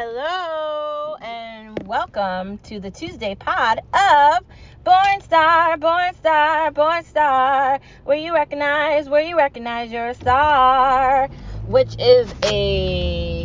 Hello and welcome to the Tuesday pod of Born Star, Born Star, Born Star, where you recognize, where you recognize you're a star, which is a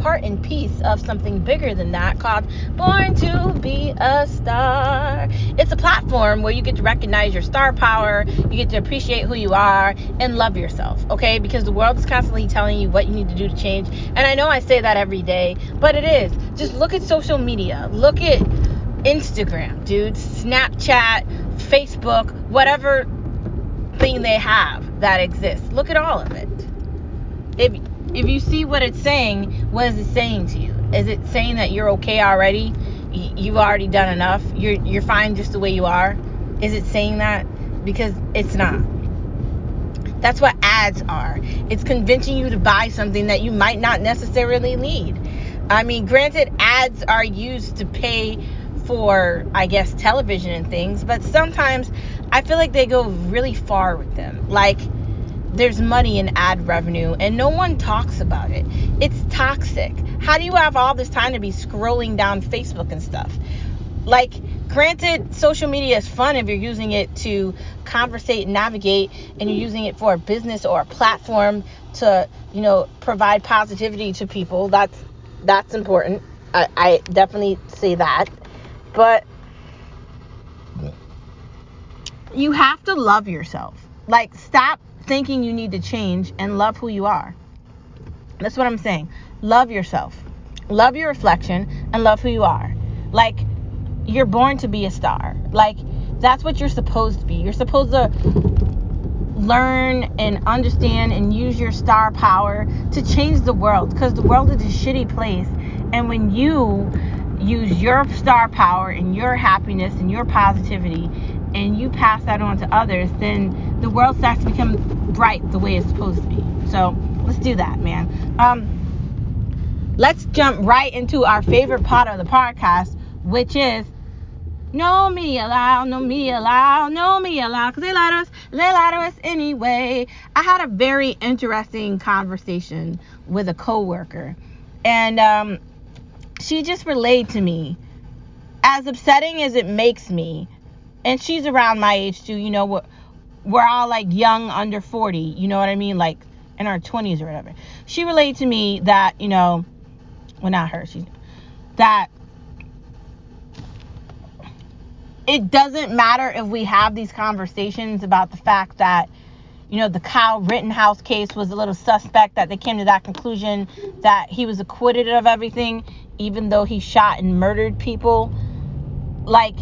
part and piece of something bigger than that called Born to Be a Star. It's a platform where you get to recognize your star power, you get to appreciate who you are, and love yourself, okay? Because the world is constantly telling you what you need to do to change. And I know I say that every day, but it is. Just look at social media, look at Instagram, dude, Snapchat, Facebook, whatever thing they have that exists. Look at all of it. If if you see what it's saying, what is it saying to you? Is it saying that you're okay already? You've already done enough. You're you're fine just the way you are. Is it saying that? Because it's not. That's what ads are. It's convincing you to buy something that you might not necessarily need. I mean, granted, ads are used to pay for, I guess, television and things, but sometimes I feel like they go really far with them. Like there's money in ad revenue and no one talks about it. It's toxic. How do you have all this time to be scrolling down Facebook and stuff? Like, granted, social media is fun if you're using it to conversate and navigate and you're using it for a business or a platform to, you know, provide positivity to people. That's that's important. I, I definitely say that. But you have to love yourself. Like, stop thinking you need to change and love who you are. That's what I'm saying. Love yourself. Love your reflection and love who you are. Like you're born to be a star. Like that's what you're supposed to be. You're supposed to learn and understand and use your star power to change the world because the world is a shitty place. And when you use your star power and your happiness and your positivity and you pass that on to others, then the world starts to become bright the way it's supposed to be. So let's do that, man. Um, let's jump right into our favorite part of the podcast, which is no media allowed, no media allowed, no media allowed, because they lie to us, they lie to us anyway. I had a very interesting conversation with a coworker, and um, she just relayed to me, as upsetting as it makes me, and she's around my age too. You know what? We're all like young, under 40. You know what I mean? Like in our 20s or whatever. She relayed to me that you know, well not her. She that it doesn't matter if we have these conversations about the fact that you know the Kyle Rittenhouse case was a little suspect that they came to that conclusion that he was acquitted of everything even though he shot and murdered people like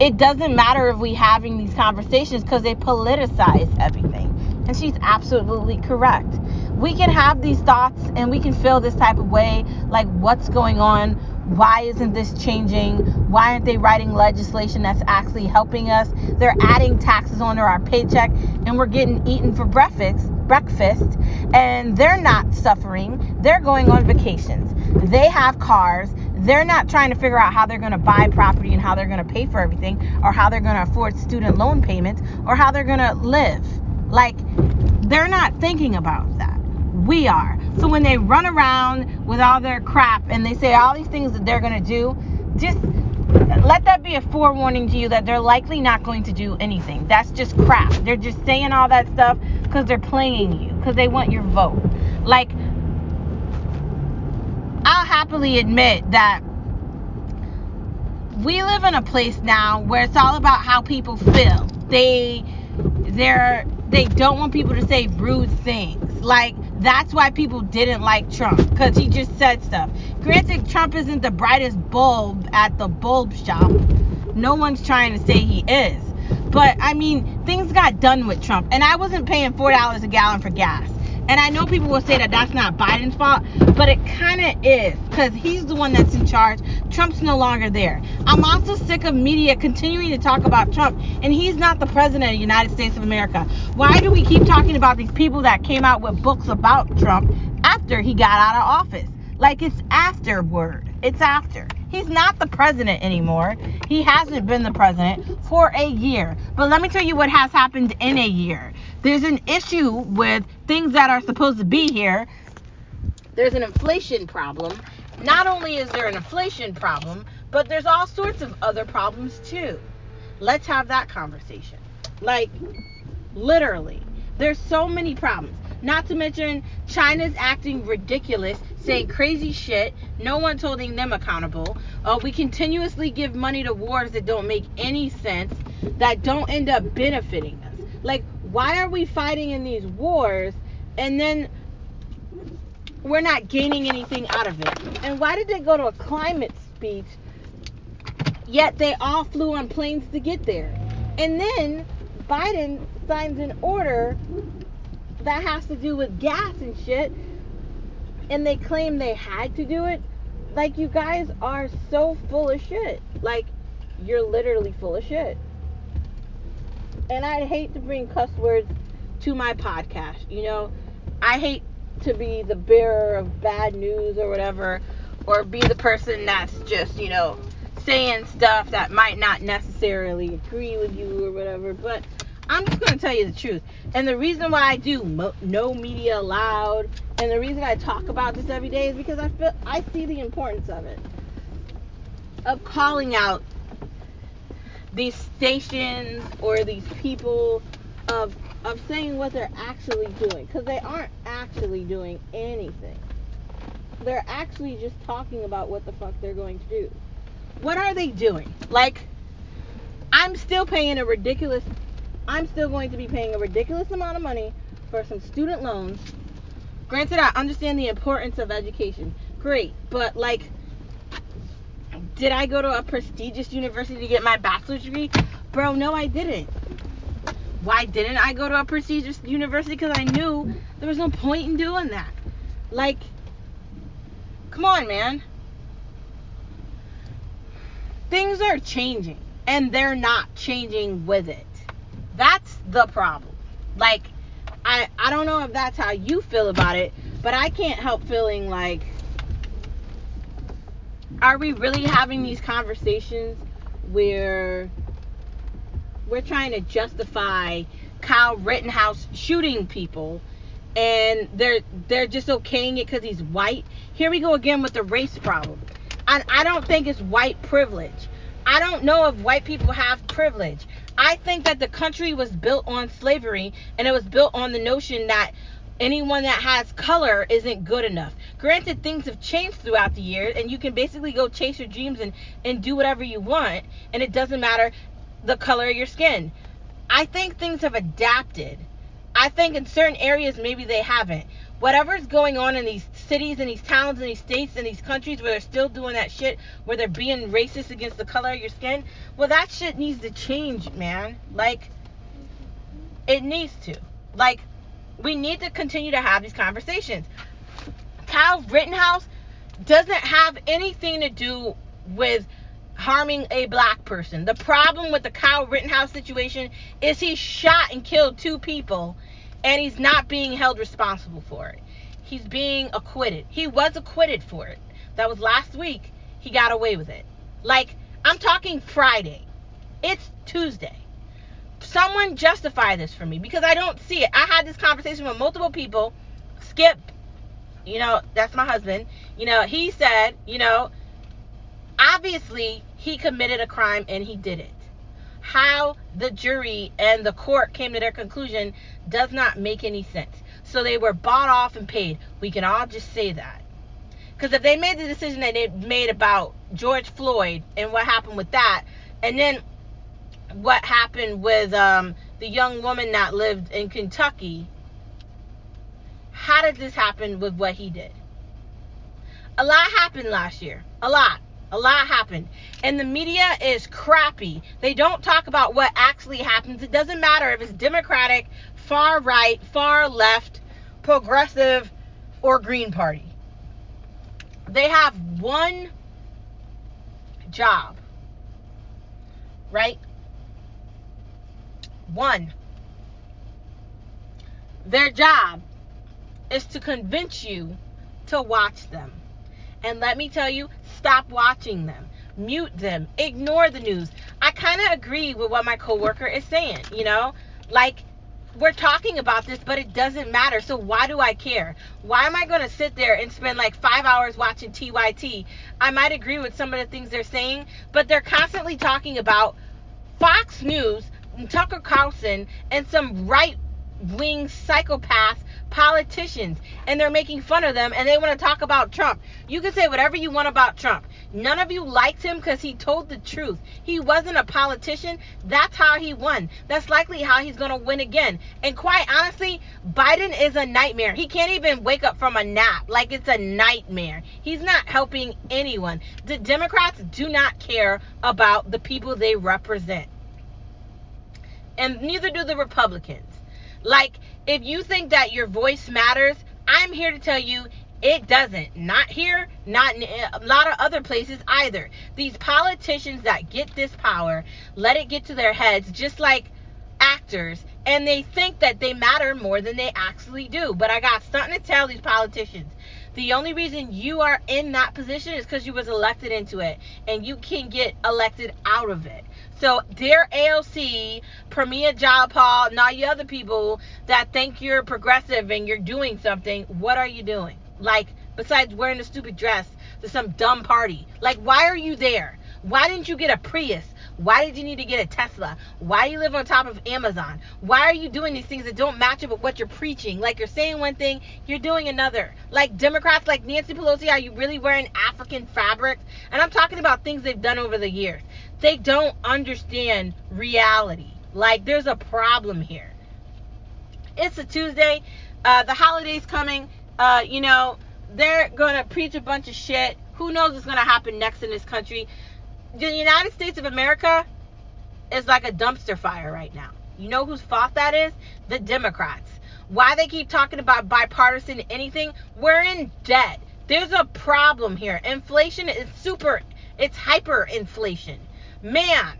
it doesn't matter if we having these conversations because they politicize everything. And she's absolutely correct. We can have these thoughts and we can feel this type of way like what's going on? Why isn't this changing? Why aren't they writing legislation that's actually helping us? They're adding taxes onto our paycheck and we're getting eaten for breakfast, breakfast and they're not suffering. They're going on vacations. They have cars they're not trying to figure out how they're going to buy property and how they're going to pay for everything or how they're going to afford student loan payments or how they're going to live. Like, they're not thinking about that. We are. So when they run around with all their crap and they say all these things that they're going to do, just let that be a forewarning to you that they're likely not going to do anything. That's just crap. They're just saying all that stuff because they're playing you, because they want your vote. Like, I'll happily admit that we live in a place now where it's all about how people feel. They they're they don't want people to say rude things. Like that's why people didn't like Trump because he just said stuff. Granted, Trump isn't the brightest bulb at the bulb shop. No one's trying to say he is. But I mean, things got done with Trump, and I wasn't paying four dollars a gallon for gas. And I know people will say that that's not Biden's fault, but it kind of is because he's the one that's in charge. Trump's no longer there. I'm also sick of media continuing to talk about Trump, and he's not the president of the United States of America. Why do we keep talking about these people that came out with books about Trump after he got out of office? Like it's afterward. It's after. He's not the president anymore. He hasn't been the president for a year. But let me tell you what has happened in a year. There's an issue with things that are supposed to be here. There's an inflation problem. not only is there an inflation problem, but there's all sorts of other problems too. Let's have that conversation. Like, literally, there's so many problems. Not to mention, China's acting ridiculous, saying crazy shit. No one's holding them accountable. Uh, we continuously give money to wars that don't make any sense, that don't end up benefiting us. Like, why are we fighting in these wars and then we're not gaining anything out of it? And why did they go to a climate speech yet they all flew on planes to get there? And then Biden signs an order that has to do with gas and shit, and they claim they had to do it. Like, you guys are so full of shit. Like, you're literally full of shit. And I'd hate to bring cuss words to my podcast. You know, I hate to be the bearer of bad news or whatever, or be the person that's just, you know, saying stuff that might not necessarily agree with you or whatever. But I'm just going to tell you the truth. And the reason why I do mo- no media allowed, and the reason I talk about this every day is because I feel I see the importance of it, of calling out these stations or these people, of of saying what they're actually doing, because they aren't actually doing anything. They're actually just talking about what the fuck they're going to do. What are they doing? Like, I'm still paying a ridiculous I'm still going to be paying a ridiculous amount of money for some student loans. Granted, I understand the importance of education. Great. But, like, did I go to a prestigious university to get my bachelor's degree? Bro, no, I didn't. Why didn't I go to a prestigious university? Because I knew there was no point in doing that. Like, come on, man. Things are changing, and they're not changing with it. That's the problem. Like, I I don't know if that's how you feel about it, but I can't help feeling like are we really having these conversations where we're trying to justify Kyle Rittenhouse shooting people and they're they're just okaying it because he's white. Here we go again with the race problem. And I don't think it's white privilege. I don't know if white people have privilege. I think that the country was built on slavery and it was built on the notion that anyone that has color isn't good enough. Granted, things have changed throughout the years and you can basically go chase your dreams and, and do whatever you want and it doesn't matter the color of your skin. I think things have adapted. I think in certain areas maybe they haven't. Whatever's going on in these cities and these towns and these states and these countries where they're still doing that shit, where they're being racist against the color of your skin, well, that shit needs to change, man. Like, it needs to. Like, we need to continue to have these conversations. Kyle Rittenhouse doesn't have anything to do with harming a black person. The problem with the Kyle Rittenhouse situation is he shot and killed two people and he's not being held responsible for it he's being acquitted. He was acquitted for it. That was last week. He got away with it. Like, I'm talking Friday. It's Tuesday. Someone justify this for me because I don't see it. I had this conversation with multiple people. Skip, you know, that's my husband. You know, he said, you know, obviously he committed a crime and he did it. How the jury and the court came to their conclusion does not make any sense. So they were bought off and paid. We can all just say that. Because if they made the decision that they made about George Floyd and what happened with that, and then what happened with um, the young woman that lived in Kentucky, how did this happen with what he did? A lot happened last year. A lot. A lot happened. And the media is crappy. They don't talk about what actually happens. It doesn't matter if it's Democratic, far right, far left, progressive, or Green Party. They have one job, right? One. Their job is to convince you to watch them. And let me tell you, stop watching them. Mute them. Ignore the news. I kind of agree with what my coworker is saying, you know? Like we're talking about this, but it doesn't matter. So why do I care? Why am I going to sit there and spend like five hours watching TYT? I might agree with some of the things they're saying, but they're constantly talking about Fox News, Tucker Carlson, and some right wing psychopaths politicians and they're making fun of them and they want to talk about Trump. You can say whatever you want about Trump. None of you liked him because he told the truth. He wasn't a politician. That's how he won. That's likely how he's going to win again. And quite honestly, Biden is a nightmare. He can't even wake up from a nap. Like it's a nightmare. He's not helping anyone. The Democrats do not care about the people they represent. And neither do the Republicans. Like, if you think that your voice matters, I'm here to tell you it doesn't. Not here, not in eh, a lot of other places either. These politicians that get this power let it get to their heads, just like actors, and they think that they matter more than they actually do. But I got something to tell these politicians. The only reason you are in that position is because you was elected into it, and you can get elected out of it. So, dear AOC, Pramila Jayapal, and all you other people that think you're progressive and you're doing something, what are you doing? Like, besides wearing a stupid dress to some dumb party. Like, why are you there? Why didn't you get a Prius? Why did you need to get a Tesla? Why do you live on top of Amazon? Why are you doing these things that don't match up with what you're preaching? Like you're saying one thing, you're doing another. Like Democrats like Nancy Pelosi, are you really wearing African fabric? And I'm talking about things they've done over the years. They don't understand reality. Like there's a problem here. It's a Tuesday. Uh, the holiday's coming. Uh, you know, they're gonna preach a bunch of shit. Who knows what's gonna happen next in this country? The United States of America is like a dumpster fire right now. You know whose fault that is? The Democrats. Why they keep talking about bipartisan anything? We're in debt. There's a problem here. Inflation is super, it's hyperinflation. Man,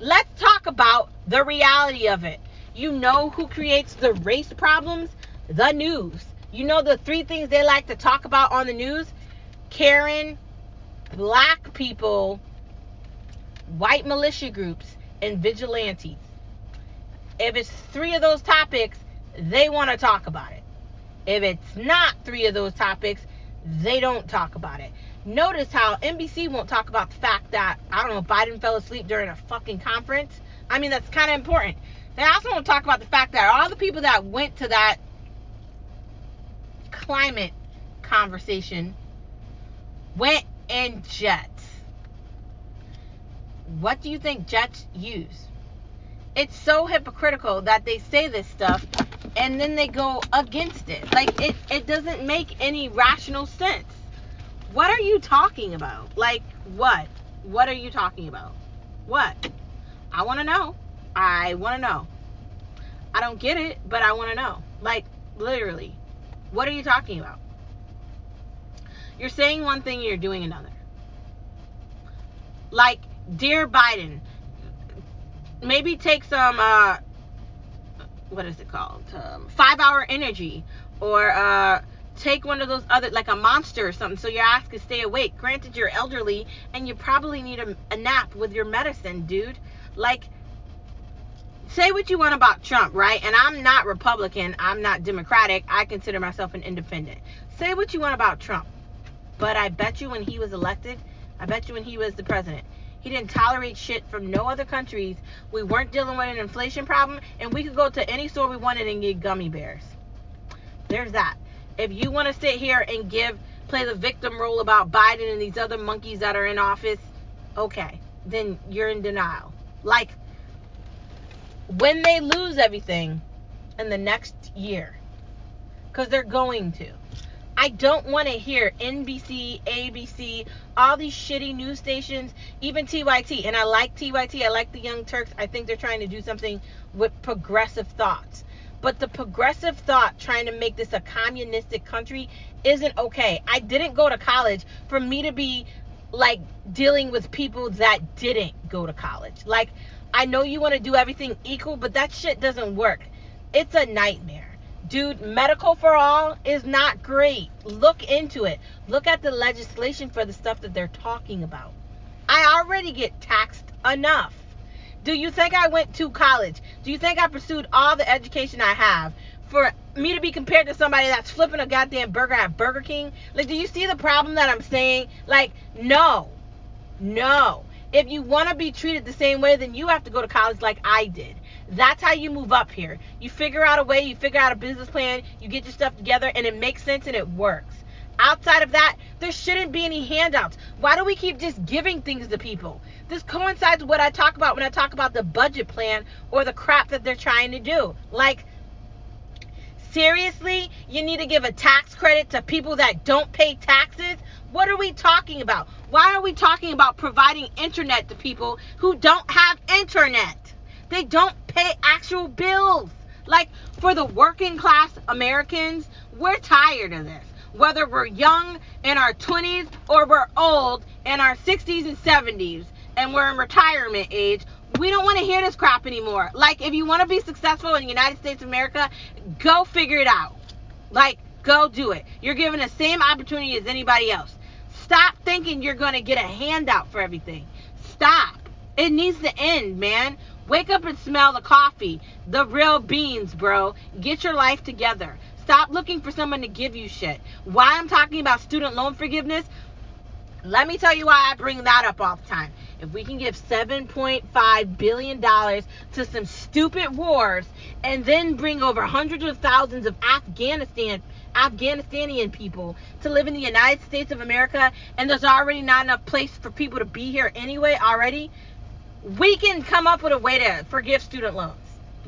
let's talk about the reality of it. You know who creates the race problems? The news. You know the three things they like to talk about on the news? Karen, black people, white militia groups, and vigilantes. If it's three of those topics, they want to talk about it. If it's not three of those topics, they don't talk about it. Notice how NBC won't talk about the fact that, I don't know, Biden fell asleep during a fucking conference. I mean, that's kind of important. They also won't talk about the fact that all the people that went to that climate conversation went in jets. What do you think jets use? It's so hypocritical that they say this stuff and then they go against it. Like it, it doesn't make any rational sense. What are you talking about? Like what? What are you talking about? What? I want to know. I want to know. I don't get it, but I want to know. Like literally. What are you talking about? You're saying one thing, you're doing another. Like, dear Biden, maybe take some, uh, what is it called? Um, five hour energy or, uh, take one of those other like a monster or something so your ass can stay awake. Granted you're elderly and you probably need a, a, nap with your medicine dude. Like say what you want about trump right? And i'm not republican. I'm not democratic. I consider myself an independent. Say what you want about trump but I bet you when he was elected, I bet you when he was the president, he didn't tolerate shit from no other countries. We weren't dealing with an inflation problem, and we could go to any store we wanted and get gummy bears. There's that. If you want to sit here and give play the victim role about Biden and these other monkeys that are in office, okay, then you're in denial. Like when they lose everything in the next year, because they're going to. I don't want to hear NBC, ABC, all these shitty news stations, even TYT. And I like TYT. I like the Young Turks. I think they're trying to do something with progressive thoughts. But the progressive thought trying to make this a communistic country isn't okay. I didn't go to college for me to be like dealing with people that didn't go to college. Like, I know you want to do everything equal, but that shit doesn't work. It's a nightmare. Dude, medical for all is not great. Look into it. Look at the legislation for the stuff that they're talking about. I already get taxed enough. Do you think I went to college? Do you think I pursued all the education I have for me to be compared to somebody that's flipping a goddamn burger at Burger King? Like, do you see the problem that I'm saying? Like, no. No. If you want to be treated the same way, then you have to go to college like I did. That's how you move up here. You figure out a way, you figure out a business plan, you get your stuff together, and it makes sense and it works. Outside of that, there shouldn't be any handouts. Why do we keep just giving things to people? This coincides with what I talk about when I talk about the budget plan or the crap that they're trying to do. Like, seriously, you need to give a tax credit to people that don't pay taxes? What are we talking about? Why are we talking about providing internet to people who don't have internet? They don't pay actual bills. Like for the working class Americans, we're tired of this. Whether we're young in our 20s or we're old in our 60s and 70s and we're in retirement age, we don't want to hear this crap anymore. Like if you want to be successful in the United States of America, go figure it out. Like go do it. You're given the same opportunity as anybody else. Stop thinking you're going to get a handout for everything. Stop. It needs to end, man. Wake up and smell the coffee, the real beans, bro. Get your life together. Stop looking for someone to give you shit. Why I'm talking about student loan forgiveness, let me tell you why I bring that up all the time. If we can give $7.5 billion to some stupid wars and then bring over hundreds of thousands of Afghanistan Afghanistanian people to live in the United States of America and there's already not enough place for people to be here anyway already, we can come up with a way to forgive student loans.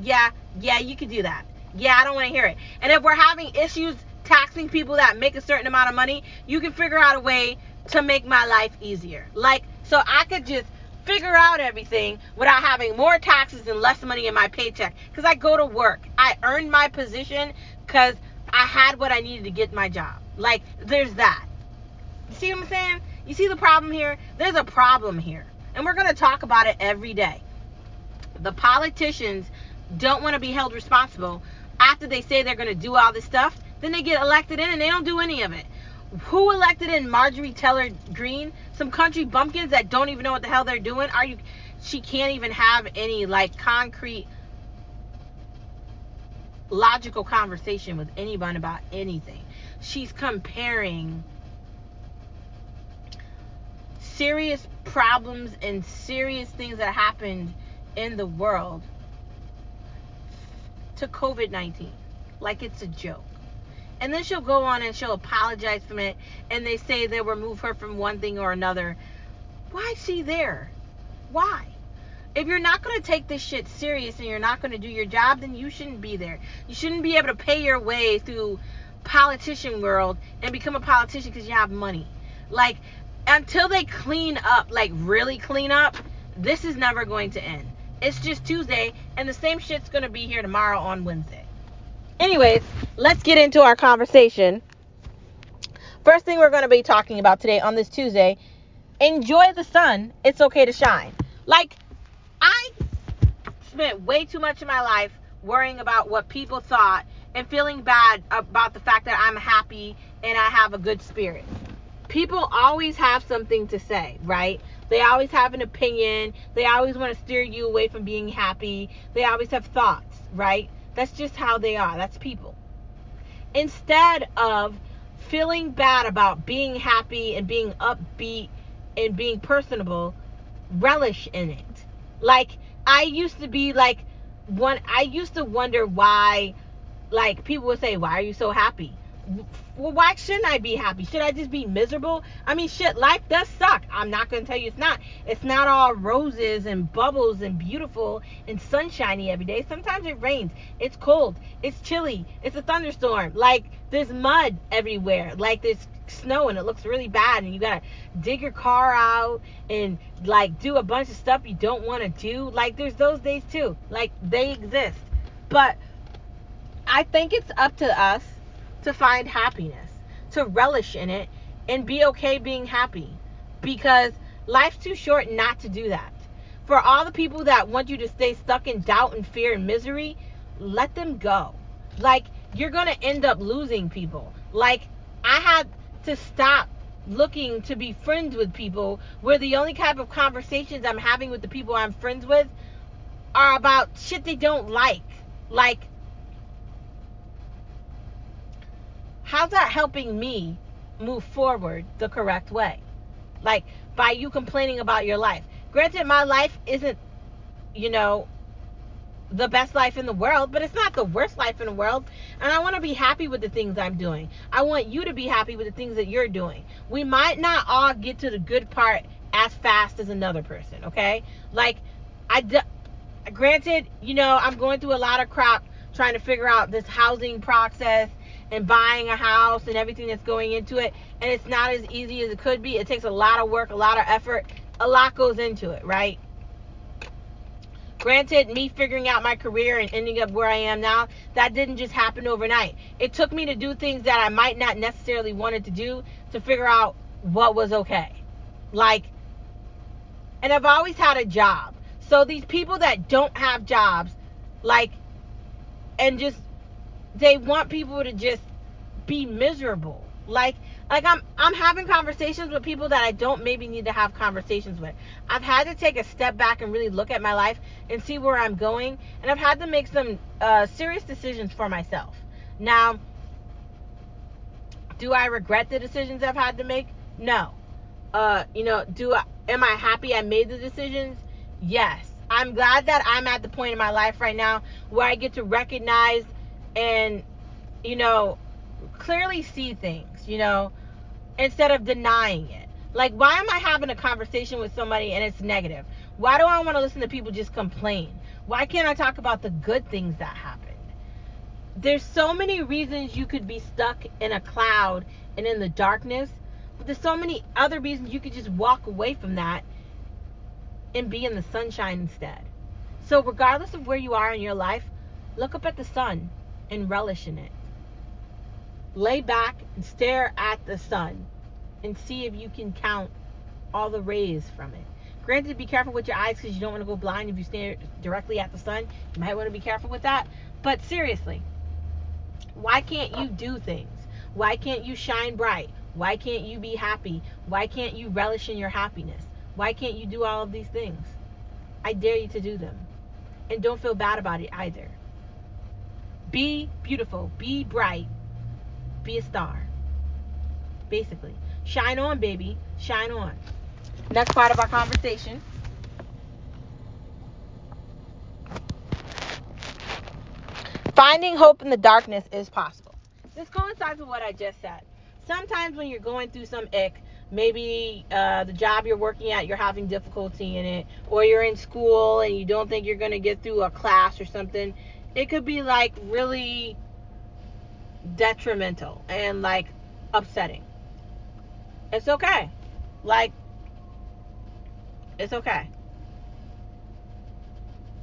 Yeah, yeah, you can do that. Yeah, I don't want to hear it. And if we're having issues taxing people that make a certain amount of money, you can figure out a way to make my life easier. Like, so I could just figure out everything without having more taxes and less money in my paycheck. Because I go to work. I earned my position because I had what I needed to get my job. Like, there's that. You see what I'm saying? You see the problem here? There's a problem here. And we're going to talk about it every day. The politicians don't want to be held responsible after they say they're going to do all this stuff. Then they get elected in and they don't do any of it. Who elected in Marjorie Taylor Greene? Some country bumpkins that don't even know what the hell they're doing. Are you? She can't even have any like concrete, logical conversation with anyone about anything. She's comparing serious problems and serious things that happened in the world to COVID 19. Like it's a joke. And then she'll go on and she'll apologize from it. And they say they'll remove her from one thing or another. Why is she there? Why? If you're not going to take this shit serious and you're not going to do your job, then you shouldn't be there. You shouldn't be able to pay your way through politician world and become a politician because you have money. Like until they clean up, like really clean up, this is never going to end. It's just Tuesday, and the same shit's gonna be here tomorrow on Wednesday. Anyways, let's get into our conversation. First thing we're gonna be talking about today on this Tuesday enjoy the sun. It's okay to shine. Like, I spent way too much of my life worrying about what people thought and feeling bad about the fact that I'm happy and I have a good spirit people always have something to say, right? They always have an opinion. They always want to steer you away from being happy. They always have thoughts, right? That's just how they are. That's people. Instead of feeling bad about being happy and being upbeat and being personable, relish in it. Like I used to be like one I used to wonder why like people would say, "Why are you so happy?" Well, why shouldn't I be happy? Should I just be miserable? I mean, shit, life does suck. I'm not gonna tell you it's not. It's not all roses and bubbles and beautiful and sunshiny every day. Sometimes it rains. It's cold. It's chilly. It's a thunderstorm. Like there's mud everywhere. Like there's snow and it looks really bad and you gotta dig your car out and like do a bunch of stuff you don't want to do. Like there's those days too. Like they exist. But I think it's up to us to find happiness, to relish in it, and be okay being happy. Because life's too short not to do that. For all the people that want you to stay stuck in doubt and fear and misery, let them go. Like, you're going to end up losing people. Like, I had to stop looking to be friends with people where the only type of conversations I'm having with the people I'm friends with are about shit they don't like. Like, how's that helping me move forward the correct way? Like, by you complaining about your life. Granted, my life isn't, you know, the best life in the world, but it's not the worst life in the world. And I want to be happy with the things I'm doing. I want you to be happy with the things that you're doing. We might not all get to the good part as fast as another person, okay? Like, I, d- granted, you know, I'm going through a lot of crap trying to figure out this housing process and buying a house and everything that's going into it. And it's not as easy as it could be. It takes a lot of work, a lot of effort, a lot goes into it, right? Granted, me figuring out my career and ending up where I am now, that didn't just happen overnight. It took me to do things that I might not necessarily wanted to do to figure out what was okay. Like, and I've always had a job. So these people that don't have jobs, like, and just, they want people to just be miserable. Like, like I'm I'm having conversations with people that I don't maybe need to have conversations with. I've had to take a step back and really look at my life and see where I'm going, and I've had to make some uh, serious decisions for myself. Now, do I regret the decisions I've had to make? No. Uh, you know, do I am I happy I made the decisions? Yes. I'm glad that I'm at the point in my life right now where I get to recognize and you know clearly see things, you know, instead of denying it. Like, why am I having a conversation with somebody and it's negative? Why do I want to listen to people just complain? Why can't I talk about the good things that happened? There's so many reasons you could be stuck in a cloud and in the darkness, but there's so many other reasons you could just walk away from that and be in the sunshine instead. So, regardless of where you are in your life, look up at the sun and relish in it lay back and stare at the sun and see if you can count all the rays from it. Granted, be careful with your eyes because you don't want to go blind if you stare directly at the sun. You might want to be careful with that. But seriously, why can't you do things? Why can't you shine bright? Why can't you be happy? Why can't you relish in your happiness? Why can't you do all of these things? I dare you to do them. And don't feel bad about it either. Be beautiful, be bright, be a star. Basically. Shine on, baby. Shine on. Next part of our conversation. Finding hope in the darkness is possible. This coincides with what I just said. Sometimes when you're going through some ick, maybe uh, the job you're working at, you're having difficulty in it, or you're in school and you don't think you're going to get through a class or something, it could be like really detrimental and like upsetting. It's okay. Like, it's okay.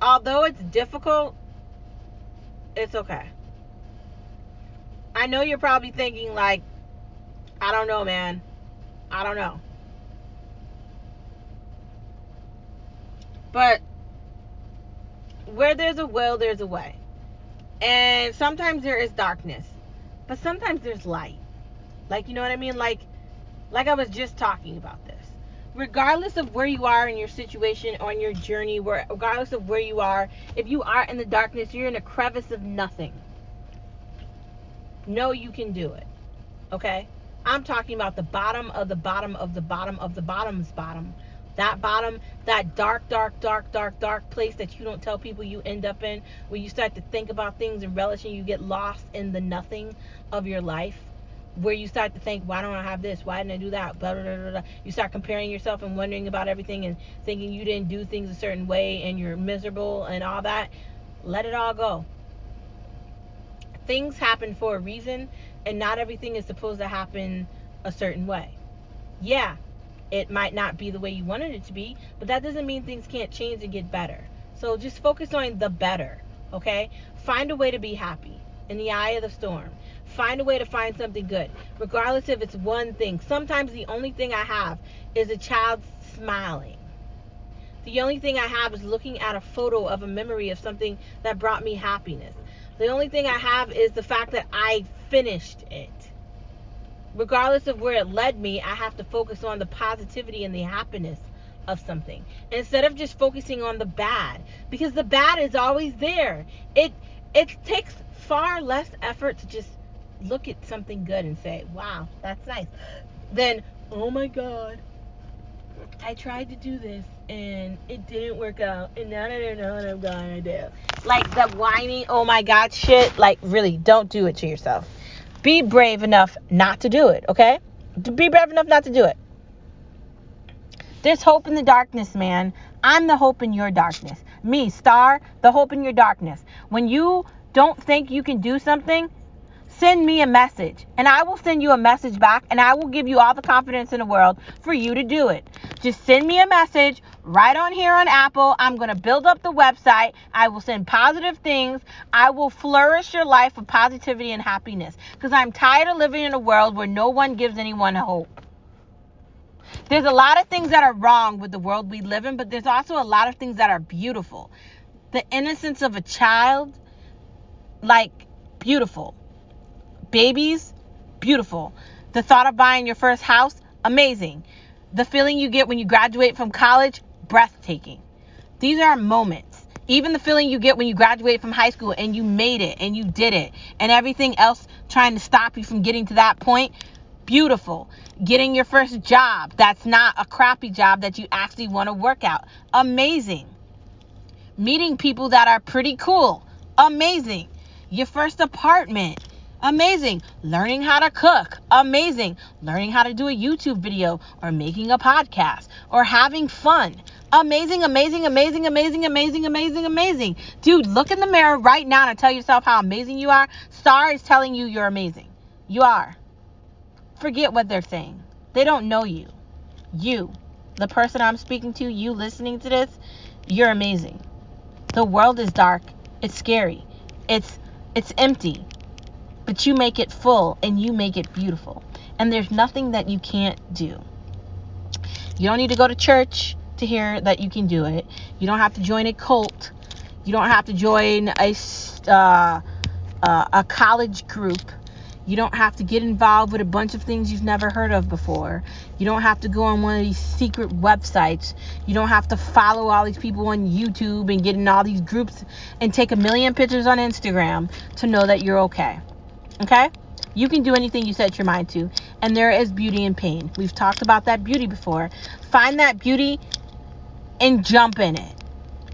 Although it's difficult, it's okay. I know you're probably thinking, like, I don't know, man. I don't know. But where there's a will, there's a way. And sometimes there is darkness. But sometimes there's light. Like, you know what I mean? Like, like I was just talking about this. Regardless of where you are in your situation on your journey, where regardless of where you are, if you are in the darkness, you're in a crevice of nothing. Know you can do it. Okay? I'm talking about the bottom of the bottom of the bottom of the bottom's bottom. That bottom, that dark, dark, dark, dark, dark place that you don't tell people you end up in, where you start to think about things and relish and you get lost in the nothing of your life where you start to think, why don't I have this? Why didn't I do that? Blah, blah, blah, blah. You start comparing yourself and wondering about everything and thinking you didn't do things a certain way and you're miserable and all that. Let it all go. Things happen for a reason, and not everything is supposed to happen a certain way. Yeah, it might not be the way you wanted it to be, but that doesn't mean things can't change and get better. So just focus on the better, okay? Find a way to be happy in the eye of the storm. Find a way to find something good, regardless if it's one thing. Sometimes the only thing I have is a child smiling. The only thing I have is looking at a photo of a memory of something that brought me happiness. The only thing I have is the fact that I finished it. Regardless of where it led me, I have to focus on the positivity and the happiness of something instead of just focusing on the bad because the bad is always there. It it takes far less effort to just look at something good and say, "Wow, that's nice." Then, "Oh my god, I tried to do this and it didn't work out and now I don't know what I'm gonna do." Like the whiny, "Oh my god" shit, like really don't do it to yourself. Be brave enough not to do it, okay? Be brave enough not to do it. There's hope in the darkness, man. I'm the hope in your darkness. Me, Star, the hope in your darkness. When you don't think you can do something, send me a message and I will send you a message back and I will give you all the confidence in the world for you to do it. Just send me a message right on here on Apple. I'm going to build up the website. I will send positive things. I will flourish your life with positivity and happiness because I'm tired of living in a world where no one gives anyone hope. There's a lot of things that are wrong with the world we live in, but there's also a lot of things that are beautiful. The innocence of a child, like beautiful. Babies, beautiful. The thought of buying your first house, amazing. The feeling you get when you graduate from college, breathtaking. These are moments. Even the feeling you get when you graduate from high school and you made it and you did it and everything else trying to stop you from getting to that point, beautiful. Getting your first job that's not a crappy job that you actually want to work out, amazing. Meeting people that are pretty cool, amazing. Your first apartment, amazing. Learning how to cook, amazing. Learning how to do a YouTube video or making a podcast or having fun. Amazing, amazing, amazing, amazing, amazing, amazing, amazing. Dude, look in the mirror right now and tell yourself how amazing you are. Star is telling you you're amazing. You are. Forget what they're saying. They don't know you. You, the person I'm speaking to, you listening to this, you're amazing. The world is dark. It's scary. It's it's empty. But you make it full and you make it beautiful. And there's nothing that you can't do. You don't need to go to church to hear that you can do it. You don't have to join a cult. You don't have to join a uh, uh, a college group you don't have to get involved with a bunch of things you've never heard of before. You don't have to go on one of these secret websites. You don't have to follow all these people on YouTube and get in all these groups and take a million pictures on Instagram to know that you're okay. Okay? You can do anything you set your mind to. And there is beauty in pain. We've talked about that beauty before. Find that beauty and jump in it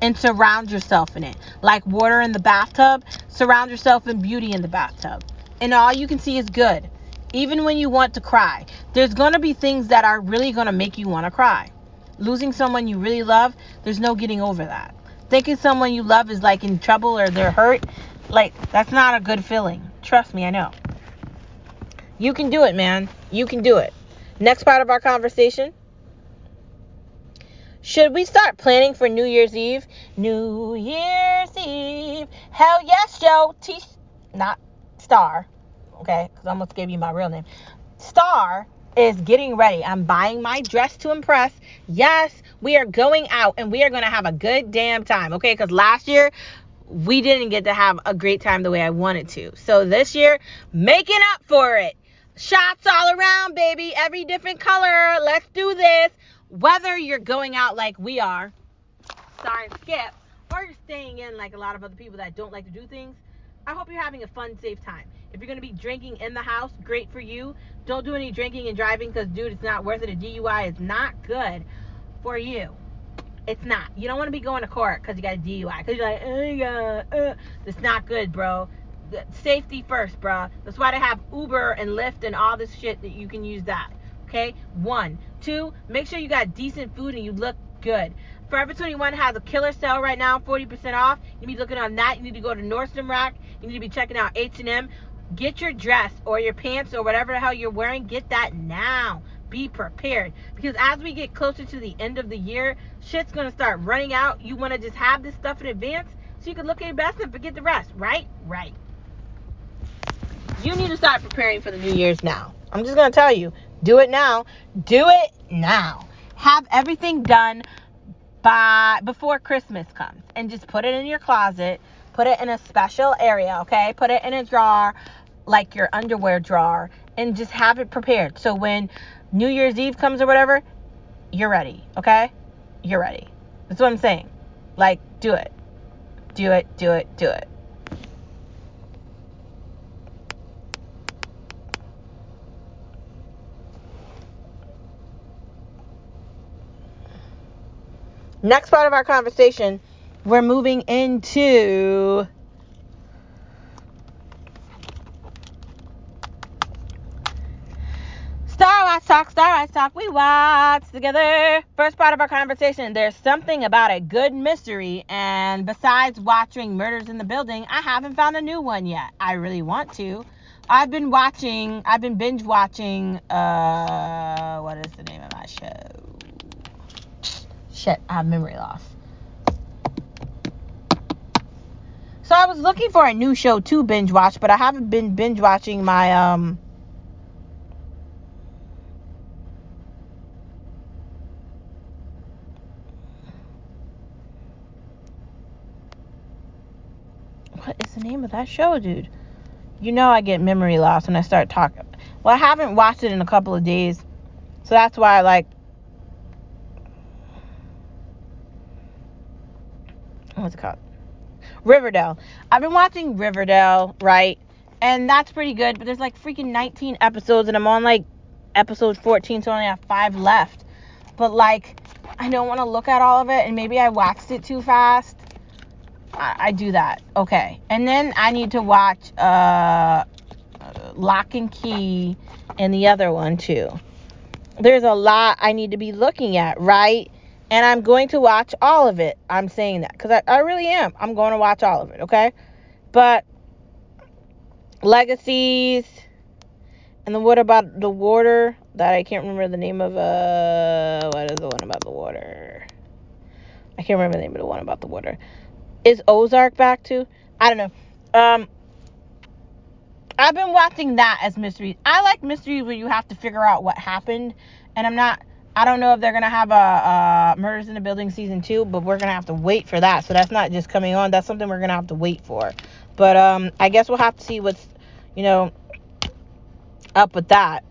and surround yourself in it. Like water in the bathtub, surround yourself in beauty in the bathtub and all you can see is good. Even when you want to cry, there's going to be things that are really going to make you want to cry. Losing someone you really love, there's no getting over that. Thinking someone you love is like in trouble or they're hurt, like that's not a good feeling. Trust me, I know. You can do it, man. You can do it. Next part of our conversation. Should we start planning for New Year's Eve? New Year's Eve. Hell yes, Joe. T not Star, okay, because I almost gave you my real name. Star is getting ready. I'm buying my dress to impress. Yes, we are going out and we are going to have a good damn time, okay? Because last year we didn't get to have a great time the way I wanted to. So this year, making up for it. Shots all around, baby. Every different color. Let's do this. Whether you're going out like we are, sorry, skip, or you're staying in like a lot of other people that don't like to do things, I hope you're having a fun, safe time. If you're going to be drinking in the house, great for you. Don't do any drinking and driving because, dude, it's not worth it. A DUI is not good for you. It's not. You don't want to be going to court because you got a DUI. Because you're like, oh, yeah, uh. It's not good, bro. Safety first, bro. That's why they have Uber and Lyft and all this shit that you can use that. Okay? One. Two, make sure you got decent food and you look good. Forever 21 has a killer sale right now, 40% off. You need to be looking on that. You need to go to Nordstrom Rack. You need to be checking out H&M. Get your dress or your pants or whatever the hell you're wearing. Get that now. Be prepared. Because as we get closer to the end of the year, shit's to start running out. You want to just have this stuff in advance so you can look at your best and forget the rest. Right? Right. You need to start preparing for the New Year's now. I'm just to tell you. Do it now. Do it now. Have everything done by before Christmas comes and just put it in your closet, put it in a special area, okay? Put it in a drawer like your underwear drawer and just have it prepared. So when New Year's Eve comes or whatever, you're ready, okay? you're ready. That's what I'm saying. Like, do it. Do it, do it, do it. Next part of our conversation, we're moving into Star Watch Talk, Star Watch Talk. We watch together. First part of our conversation, there's something about a good mystery, and besides watching Murders in the Building, I haven't found a new one yet. I really want to. I've been watching, I've been binge watching, uh, what is the name of that show? Shit, I have memory loss. So I was looking for a new show to binge watch, but I haven't been binge watching my um What is the name of that show, dude? You know I get memory loss when I start talking. Well, I haven't watched it in a couple of days. So that's why I like what's it called? Riverdale. I've been watching Riverdale, right? And that's pretty good, but there's like freaking 19 episodes, and I'm on like episode 14, so I only have five left. But like, I don't want to look at all of it, and maybe I waxed it too fast. I, I do that. Okay. And then I need to watch uh, Lock and Key and the other one too. There's a lot I need to be looking at, right? and I'm going to watch all of it. I'm saying that because I, I really am. I'm going to watch all of it, okay? But legacies, and then what about the water that I can't remember the name of? Uh, what is the one about the water? I can't remember the name of the one about the water. Is Ozark back too? I don't know. Um, I've been watching that as mysteries. I like mysteries where you have to figure out what happened, and I'm not I don't know if they're gonna have a, a Murders in the Building season two, but we're gonna have to wait for that. So that's not just coming on. That's something we're gonna have to wait for. But um, I guess we'll have to see what's, you know, up with that.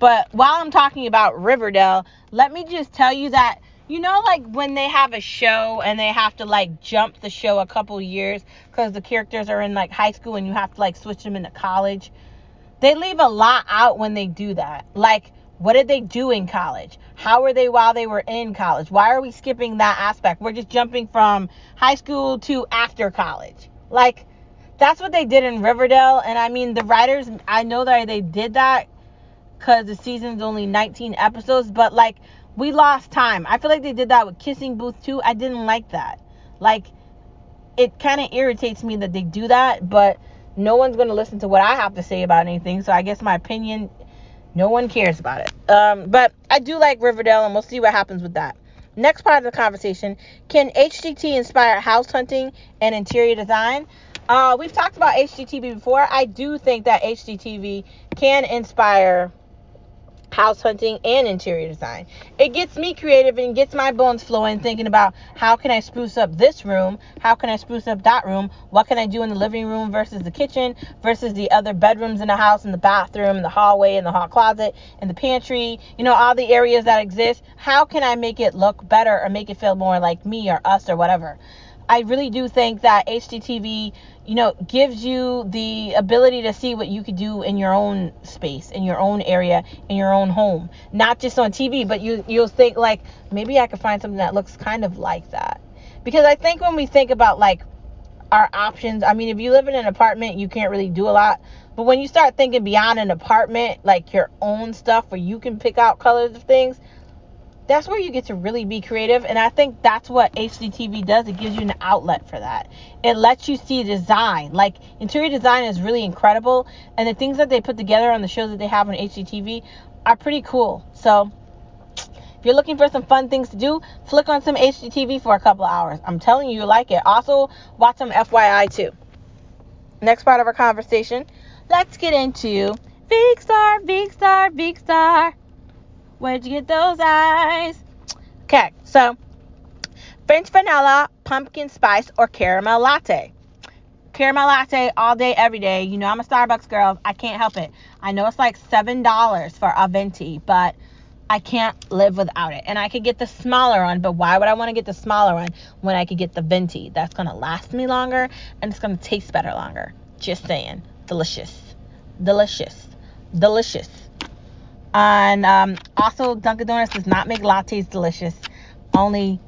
But while I'm talking about Riverdale, let me just tell you that you know like when they have a show and they have to like jump the show a couple years because the characters are in like high school and you have to like switch them into college. They leave a lot out when they do that. Like what did they do in college? How were they while they were in college? Why are we skipping that aspect? We're just jumping from high school to after college. Like, that's what they did in Riverdale. And I mean, the writers, I know that they did that because the season's only 19 episodes, but like, we lost time. I feel like they did that with Kissing Booth too. I didn't like that. Like, it kind of irritates me that they do that, but no one's going to listen to what I have to say about anything. So I guess my opinion no one cares about it. Um, but I do like Riverdale, and we'll see what happens with that. Next part of the conversation Can HGTV inspire house hunting and interior design? Uh, we've talked about HGTV before. I do think that HGTV can inspire house hunting and interior design. It gets me creative and gets my bones flowing thinking about how can I spruce up this room? How can I spruce up that room? What can I do in the living room versus the kitchen versus the other bedrooms in the house and the bathroom and the hallway and the hall closet and the pantry, you know, all the areas that exist. How can I make it look better or make it feel more like me or us or whatever? I really do think that HGTV, you know, gives you the ability to see what you could do in your own space, in your own area, in your own home. Not just on TV, but you you'll think like maybe I could find something that looks kind of like that. Because I think when we think about like our options, I mean, if you live in an apartment, you can't really do a lot. But when you start thinking beyond an apartment, like your own stuff where you can pick out colors of things, that's where you get to really be creative. And I think that's what HGTV does. It gives you an outlet for that. It lets you see design. Like interior design is really incredible. And the things that they put together on the shows that they have on HGTV are pretty cool. So if you're looking for some fun things to do, flick on some HGTV for a couple hours. I'm telling you, you like it. Also, watch some FYI too. Next part of our conversation, let's get into Big Star, Big Star, Big Star. Where'd you get those eyes? Okay, so French vanilla, pumpkin spice, or caramel latte. Caramel latte all day, every day. You know I'm a Starbucks girl. I can't help it. I know it's like seven dollars for a venti, but I can't live without it. And I could get the smaller one, but why would I want to get the smaller one when I could get the venti? That's going to last me longer and it's going to taste better longer. Just saying. Delicious. Delicious. Delicious. And um, also, Dunkin' Donuts does not make lattes delicious. Only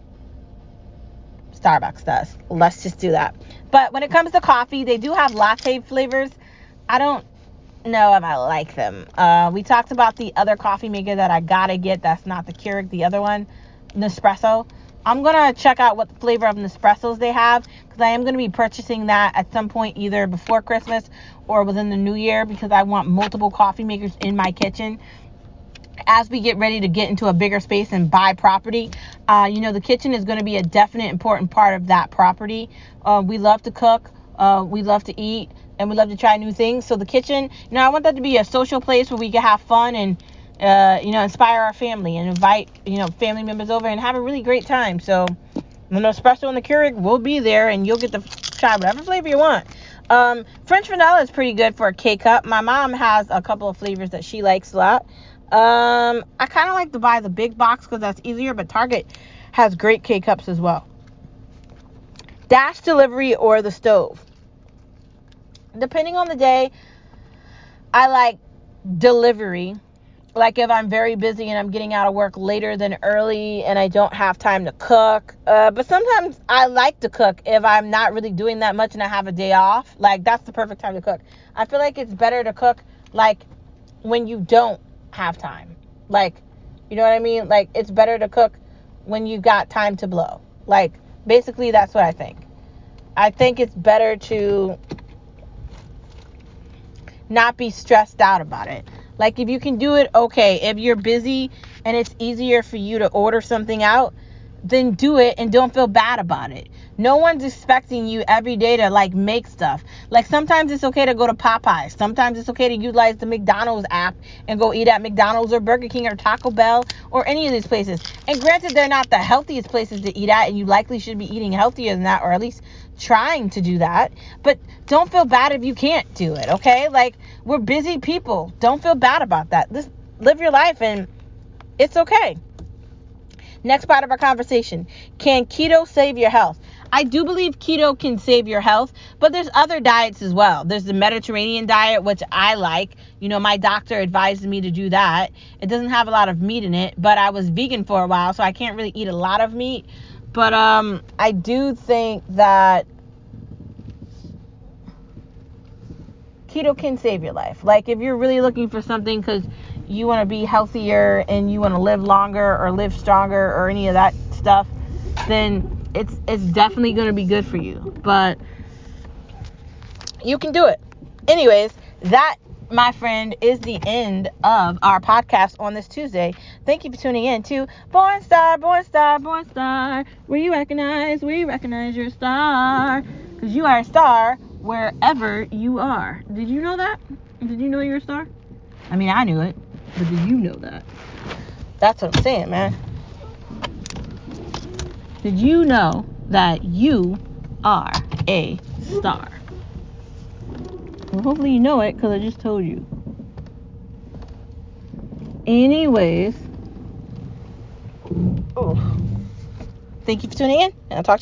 Starbucks does. Let's just do that. But when it comes to coffee, they do have latte flavors. I don't know if I like them. Uh, we talked about the other coffee maker that I gotta get. That's not the Keurig, the other one, Nespresso. I'm gonna check out what flavor of Nespressos they have because I am gonna be purchasing that at some point either before Christmas or within the new year because I want multiple coffee makers in my kitchen. As we get ready to get into a bigger space and buy property, uh, you know, the kitchen is going to be a definite important part of that property. Uh, we love to cook, uh, we love to eat, and we love to try new things. So the kitchen, you know, I want that to be a social place where we can have fun and, uh, you know, inspire our family and invite, you know, family members over and have a really great time. So the Nespresso and the Keurig will be there, and you'll get to try whatever flavor you want. Um, French vanilla is pretty good for a K cup. My mom has a couple of flavors that she likes a lot. Um, I kind of like to buy the big box because that's easier, but Target has great K cups as well. Dash delivery or the stove. Depending on the day, I like delivery. Like if I'm very busy and I'm getting out of work later than early and I don't have time to cook. Uh, but sometimes I like to cook if I'm not really doing that much and I have a day off. Like that's the perfect time to cook. I feel like it's better to cook like when you don't have time. Like, you know what I mean? Like, it's better to cook when you got time to blow. Like, basically, that's what I think. I think it's better to not be stressed out about it. Like, if you can do it, okay. If you're busy and it's easier for you to order something out, then do it and don't feel bad about it. No one's expecting you every day to like make stuff. Like sometimes it's okay to go to Popeyes. Sometimes it's okay to utilize the McDonald's app and go eat at McDonald's or Burger King or Taco Bell or any of these places. And granted, they're not the healthiest places to eat at, and you likely should be eating healthier than that or at least trying to do that. But don't feel bad if you can't do it, okay? Like we're busy people. Don't feel bad about that. Just live your life and it's okay. Next part of our conversation Can keto save your health? I do believe keto can save your health, but there's other diets as well. There's the Mediterranean diet, which I like. You know, my doctor advised me to do that. It doesn't have a lot of meat in it, but I was vegan for a while, so I can't really eat a lot of meat. But um, I do think that keto can save your life. Like if you're really looking for something because you want to be healthier and you want to live longer or live stronger or any of that stuff, then it's it's definitely going to be good for you. But you can do it. Anyways, that my friend is the end of our podcast on this Tuesday. Thank you for tuning in to Born Star, Born Star, Born Star, you recognize, where you recognize your star, because you are a star wherever you are. Did you know that? Did you know you're a star? I mean, I knew it, but did you know that? That's what I'm saying, man. Did you know that you are a star? Well, hopefully you know it because I just told you. Anyways, oh, thank you for tuning in, and I'll talk to you.